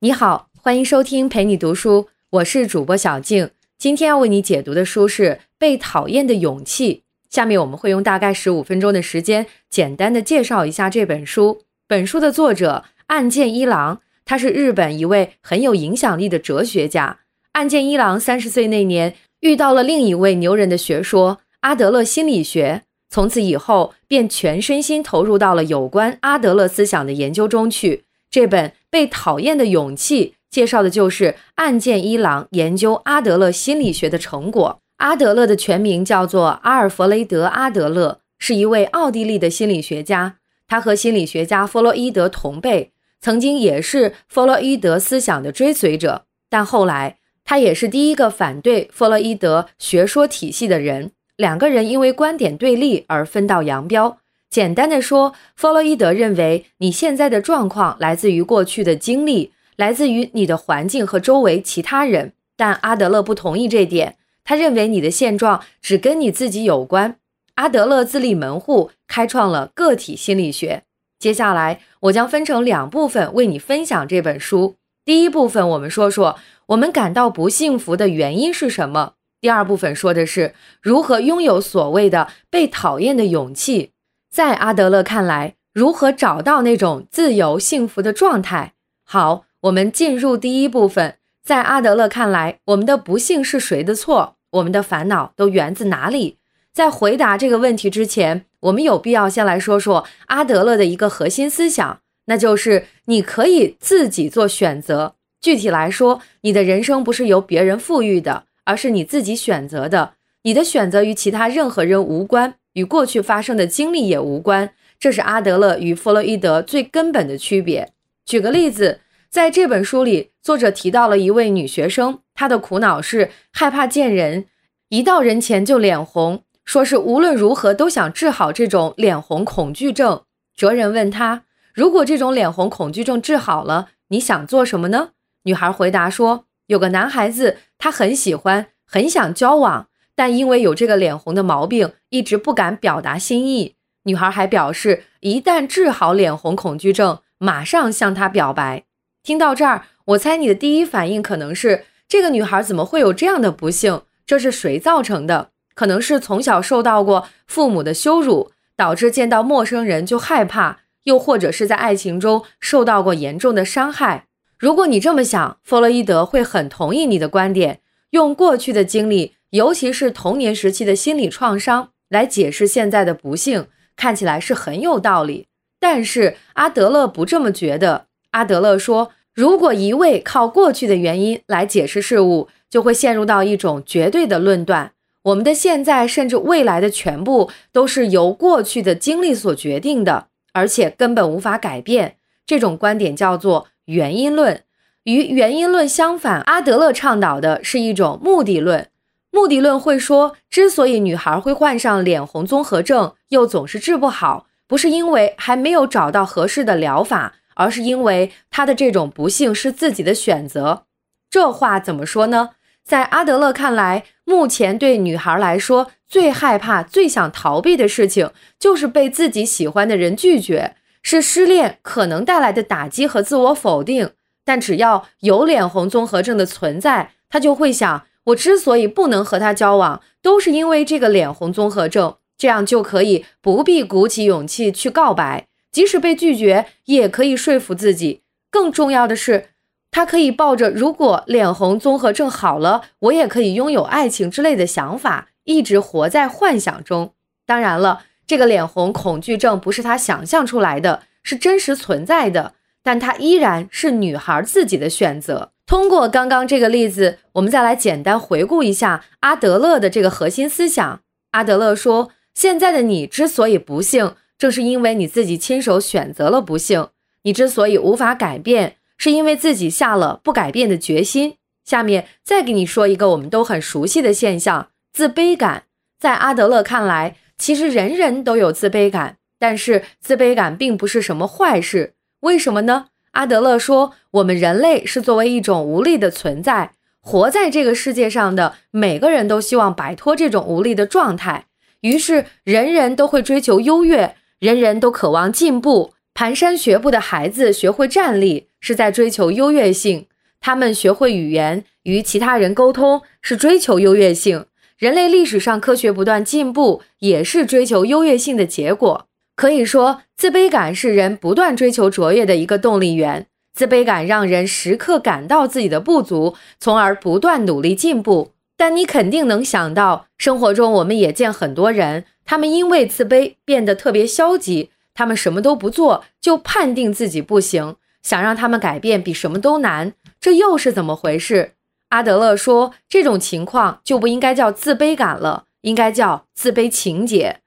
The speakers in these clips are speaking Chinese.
你好，欢迎收听陪你读书，我是主播小静。今天要为你解读的书是《被讨厌的勇气》。下面我们会用大概十五分钟的时间，简单的介绍一下这本书。本书的作者岸见一郎，他是日本一位很有影响力的哲学家。岸见一郎三十岁那年遇到了另一位牛人的学说——阿德勒心理学，从此以后便全身心投入到了有关阿德勒思想的研究中去。这本《被讨厌的勇气》介绍的就是岸见一郎研究阿德勒心理学的成果。阿德勒的全名叫做阿尔弗雷德·阿德勒，是一位奥地利的心理学家。他和心理学家弗洛伊德同辈，曾经也是弗洛伊德思想的追随者。但后来，他也是第一个反对弗洛伊德学说体系的人。两个人因为观点对立而分道扬镳。简单的说，弗洛伊德认为你现在的状况来自于过去的经历，来自于你的环境和周围其他人。但阿德勒不同意这点，他认为你的现状只跟你自己有关。阿德勒自立门户，开创了个体心理学。接下来，我将分成两部分为你分享这本书。第一部分，我们说说我们感到不幸福的原因是什么；第二部分说的是如何拥有所谓的被讨厌的勇气。在阿德勒看来，如何找到那种自由幸福的状态？好，我们进入第一部分。在阿德勒看来，我们的不幸是谁的错？我们的烦恼都源自哪里？在回答这个问题之前，我们有必要先来说说阿德勒的一个核心思想，那就是你可以自己做选择。具体来说，你的人生不是由别人赋予的，而是你自己选择的。你的选择与其他任何人无关。与过去发生的经历也无关，这是阿德勒与弗洛伊德最根本的区别。举个例子，在这本书里，作者提到了一位女学生，她的苦恼是害怕见人，一到人前就脸红，说是无论如何都想治好这种脸红恐惧症。哲人问她，如果这种脸红恐惧症治好了，你想做什么呢？女孩回答说，有个男孩子，她很喜欢，很想交往。但因为有这个脸红的毛病，一直不敢表达心意。女孩还表示，一旦治好脸红恐惧症，马上向他表白。听到这儿，我猜你的第一反应可能是：这个女孩怎么会有这样的不幸？这是谁造成的？可能是从小受到过父母的羞辱，导致见到陌生人就害怕；又或者是在爱情中受到过严重的伤害。如果你这么想，弗洛伊德会很同意你的观点，用过去的经历。尤其是童年时期的心理创伤来解释现在的不幸，看起来是很有道理。但是阿德勒不这么觉得。阿德勒说，如果一味靠过去的原因来解释事物，就会陷入到一种绝对的论断：我们的现在甚至未来的全部都是由过去的经历所决定的，而且根本无法改变。这种观点叫做原因论。与原因论相反，阿德勒倡导的是一种目的论。目的论会说，之所以女孩会患上脸红综合症，又总是治不好，不是因为还没有找到合适的疗法，而是因为她的这种不幸是自己的选择。这话怎么说呢？在阿德勒看来，目前对女孩来说最害怕、最想逃避的事情，就是被自己喜欢的人拒绝，是失恋可能带来的打击和自我否定。但只要有脸红综合症的存在，她就会想。我之所以不能和他交往，都是因为这个脸红综合症，这样就可以不必鼓起勇气去告白，即使被拒绝，也可以说服自己。更重要的是，他可以抱着如果脸红综合症好了，我也可以拥有爱情之类的想法，一直活在幻想中。当然了，这个脸红恐惧症不是他想象出来的，是真实存在的，但他依然是女孩自己的选择。通过刚刚这个例子，我们再来简单回顾一下阿德勒的这个核心思想。阿德勒说，现在的你之所以不幸，正是因为你自己亲手选择了不幸。你之所以无法改变，是因为自己下了不改变的决心。下面再给你说一个我们都很熟悉的现象——自卑感。在阿德勒看来，其实人人都有自卑感，但是自卑感并不是什么坏事。为什么呢？阿德勒说：“我们人类是作为一种无力的存在，活在这个世界上的每个人都希望摆脱这种无力的状态，于是人人都会追求优越，人人都渴望进步，蹒跚学步的孩子学会站立，是在追求优越性；他们学会语言，与其他人沟通，是追求优越性。人类历史上科学不断进步，也是追求优越性的结果。可以说，自卑感是人不断追求卓越的一个动力源。自卑感让人时刻感到自己的不足，从而不断努力进步。但你肯定能想到，生活中我们也见很多人，他们因为自卑变得特别消极，他们什么都不做就判定自己不行，想让他们改变比什么都难。这又是怎么回事？阿德勒说，这种情况就不应该叫自卑感了，应该叫自卑情结。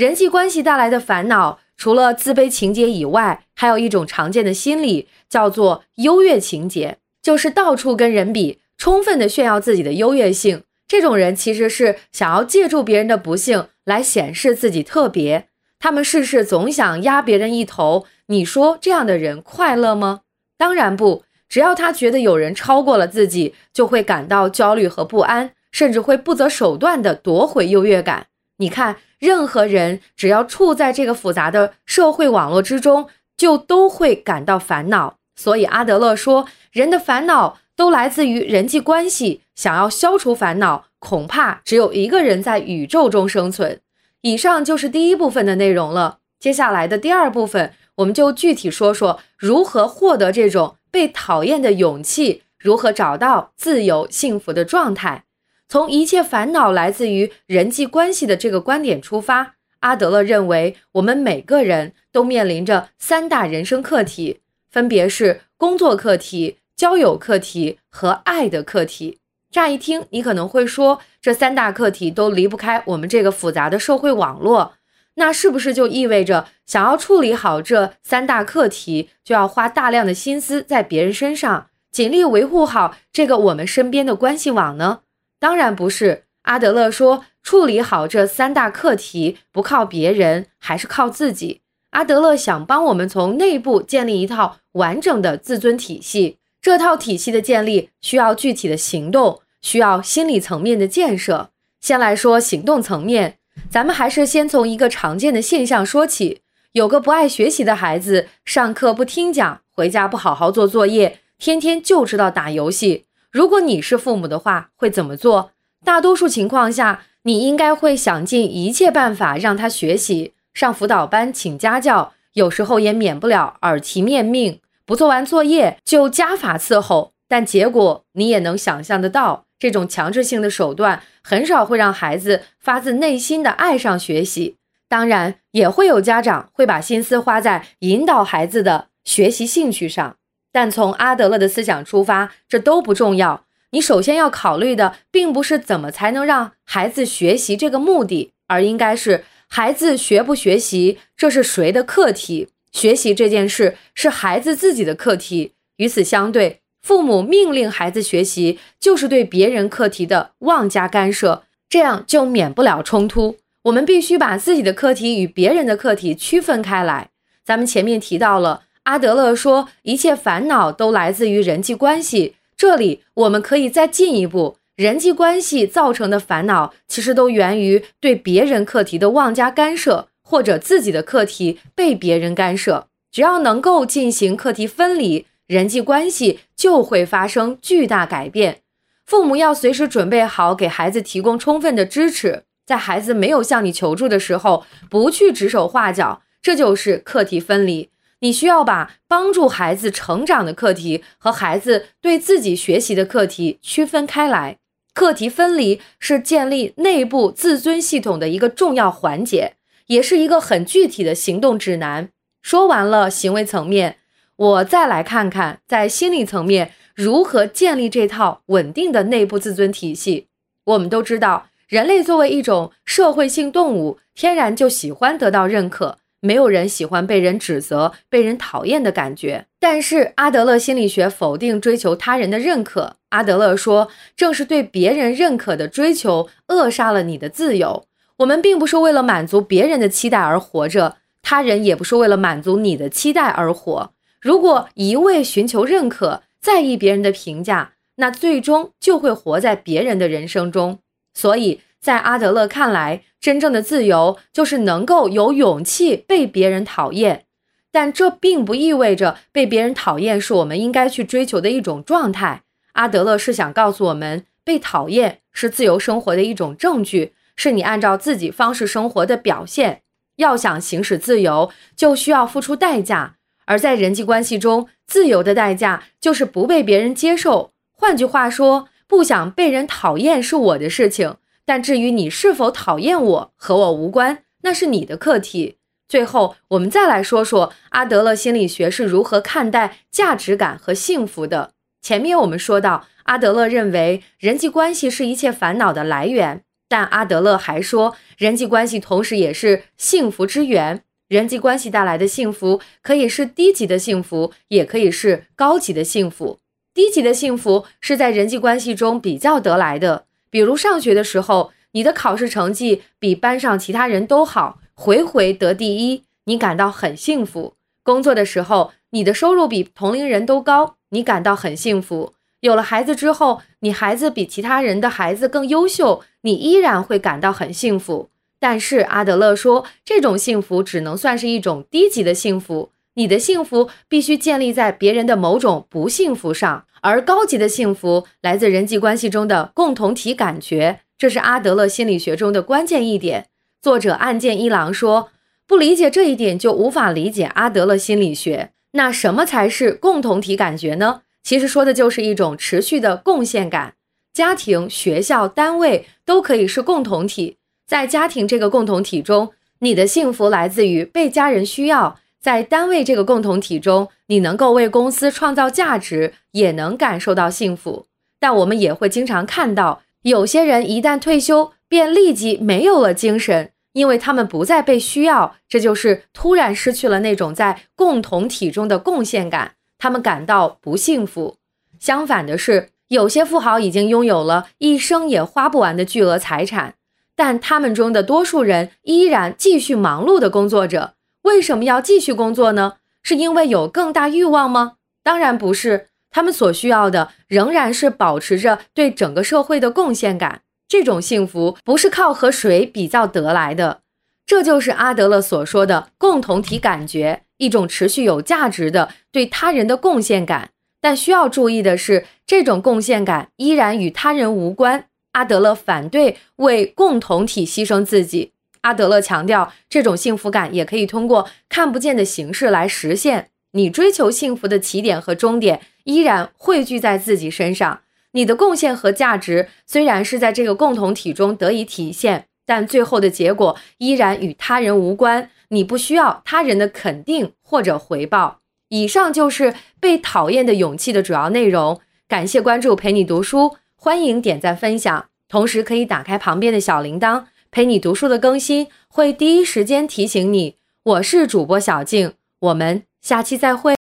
人际关系带来的烦恼。除了自卑情节以外，还有一种常见的心理叫做优越情节，就是到处跟人比，充分的炫耀自己的优越性。这种人其实是想要借助别人的不幸来显示自己特别，他们事事总想压别人一头。你说这样的人快乐吗？当然不。只要他觉得有人超过了自己，就会感到焦虑和不安，甚至会不择手段的夺回优越感。你看。任何人只要处在这个复杂的社会网络之中，就都会感到烦恼。所以阿德勒说，人的烦恼都来自于人际关系。想要消除烦恼，恐怕只有一个人在宇宙中生存。以上就是第一部分的内容了。接下来的第二部分，我们就具体说说如何获得这种被讨厌的勇气，如何找到自由幸福的状态。从一切烦恼来自于人际关系的这个观点出发，阿德勒认为我们每个人都面临着三大人生课题，分别是工作课题、交友课题和爱的课题。乍一听，你可能会说，这三大课题都离不开我们这个复杂的社会网络，那是不是就意味着想要处理好这三大课题，就要花大量的心思在别人身上，尽力维护好这个我们身边的关系网呢？当然不是，阿德勒说，处理好这三大课题，不靠别人，还是靠自己。阿德勒想帮我们从内部建立一套完整的自尊体系，这套体系的建立需要具体的行动，需要心理层面的建设。先来说行动层面，咱们还是先从一个常见的现象说起：有个不爱学习的孩子，上课不听讲，回家不好好做作业，天天就知道打游戏。如果你是父母的话，会怎么做？大多数情况下，你应该会想尽一切办法让他学习，上辅导班，请家教，有时候也免不了耳提面命，不做完作业就家法伺候。但结果你也能想象得到，这种强制性的手段很少会让孩子发自内心的爱上学习。当然，也会有家长会把心思花在引导孩子的学习兴趣上。但从阿德勒的思想出发，这都不重要。你首先要考虑的，并不是怎么才能让孩子学习这个目的，而应该是孩子学不学习，这是谁的课题？学习这件事是孩子自己的课题。与此相对，父母命令孩子学习，就是对别人课题的妄加干涉，这样就免不了冲突。我们必须把自己的课题与别人的课题区分开来。咱们前面提到了。阿德勒说，一切烦恼都来自于人际关系。这里我们可以再进一步，人际关系造成的烦恼，其实都源于对别人课题的妄加干涉，或者自己的课题被别人干涉。只要能够进行课题分离，人际关系就会发生巨大改变。父母要随时准备好给孩子提供充分的支持，在孩子没有向你求助的时候，不去指手画脚，这就是课题分离。你需要把帮助孩子成长的课题和孩子对自己学习的课题区分开来。课题分离是建立内部自尊系统的一个重要环节，也是一个很具体的行动指南。说完了行为层面，我再来看看在心理层面如何建立这套稳定的内部自尊体系。我们都知道，人类作为一种社会性动物，天然就喜欢得到认可。没有人喜欢被人指责、被人讨厌的感觉。但是阿德勒心理学否定追求他人的认可。阿德勒说，正是对别人认可的追求扼杀了你的自由。我们并不是为了满足别人的期待而活着，他人也不是为了满足你的期待而活。如果一味寻求认可、在意别人的评价，那最终就会活在别人的人生中。所以。在阿德勒看来，真正的自由就是能够有勇气被别人讨厌。但这并不意味着被别人讨厌是我们应该去追求的一种状态。阿德勒是想告诉我们，被讨厌是自由生活的一种证据，是你按照自己方式生活的表现。要想行使自由，就需要付出代价。而在人际关系中，自由的代价就是不被别人接受。换句话说，不想被人讨厌是我的事情，但至于你是否讨厌我，和我无关，那是你的课题。最后，我们再来说说阿德勒心理学是如何看待价值感和幸福的。前面我们说到，阿德勒认为人际关系是一切烦恼的来源。但阿德勒还说，人际关系同时也是幸福之源。人际关系带来的幸福，可以是低级的幸福，也可以是高级的幸福。低级的幸福是在人际关系中比较得来的，比如上学的时候，你的考试成绩比班上其他人都好，回回得第一，你感到很幸福；工作的时候，你的收入比同龄人都高，你感到很幸福。有了孩子之后，你孩子比其他人的孩子更优秀，你依然会感到很幸福。但是阿德勒说，这种幸福只能算是一种低级的幸福。你的幸福必须建立在别人的某种不幸福上，而高级的幸福来自人际关系中的共同体感觉。这是阿德勒心理学中的关键一点。作者岸见一郎说，不理解这一点，就无法理解阿德勒心理学。那什么才是共同体感觉呢？其实说的就是一种持续的贡献感。家庭、学校、单位都可以是共同体。在家庭这个共同体中，你的幸福来自于被家人需要；在单位这个共同体中，你能够为公司创造价值，也能感受到幸福。但我们也会经常看到，有些人一旦退休，便立即没有了精神，因为他们不再被需要。这就是突然失去了那种在共同体中的贡献感。他们感到不幸福。相反的是，有些富豪已经拥有了一生也花不完的巨额财产，但他们中的多数人依然继续忙碌的工作着。为什么要继续工作呢？是因为有更大欲望吗？当然不是。他们所需要的仍然是保持着对整个社会的贡献感。这种幸福不是靠和谁比较得来的。这就是阿德勒所说的共同体感觉。一种持续有价值的对他人的贡献感，但需要注意的是，这种贡献感依然与他人无关。阿德勒反对为共同体牺牲自己。阿德勒强调，这种幸福感也可以通过看不见的形式来实现。你追求幸福的起点和终点依然汇聚在自己身上。你的贡献和价值虽然是在这个共同体中得以体现，但最后的结果依然与他人无关。你不需要他人的肯定或者回报。以上就是被讨厌的勇气的主要内容。感谢关注，陪你读书，欢迎点赞分享，同时可以打开旁边的小铃铛，陪你读书的更新会第一时间提醒你。我是主播小静，我们下期再会。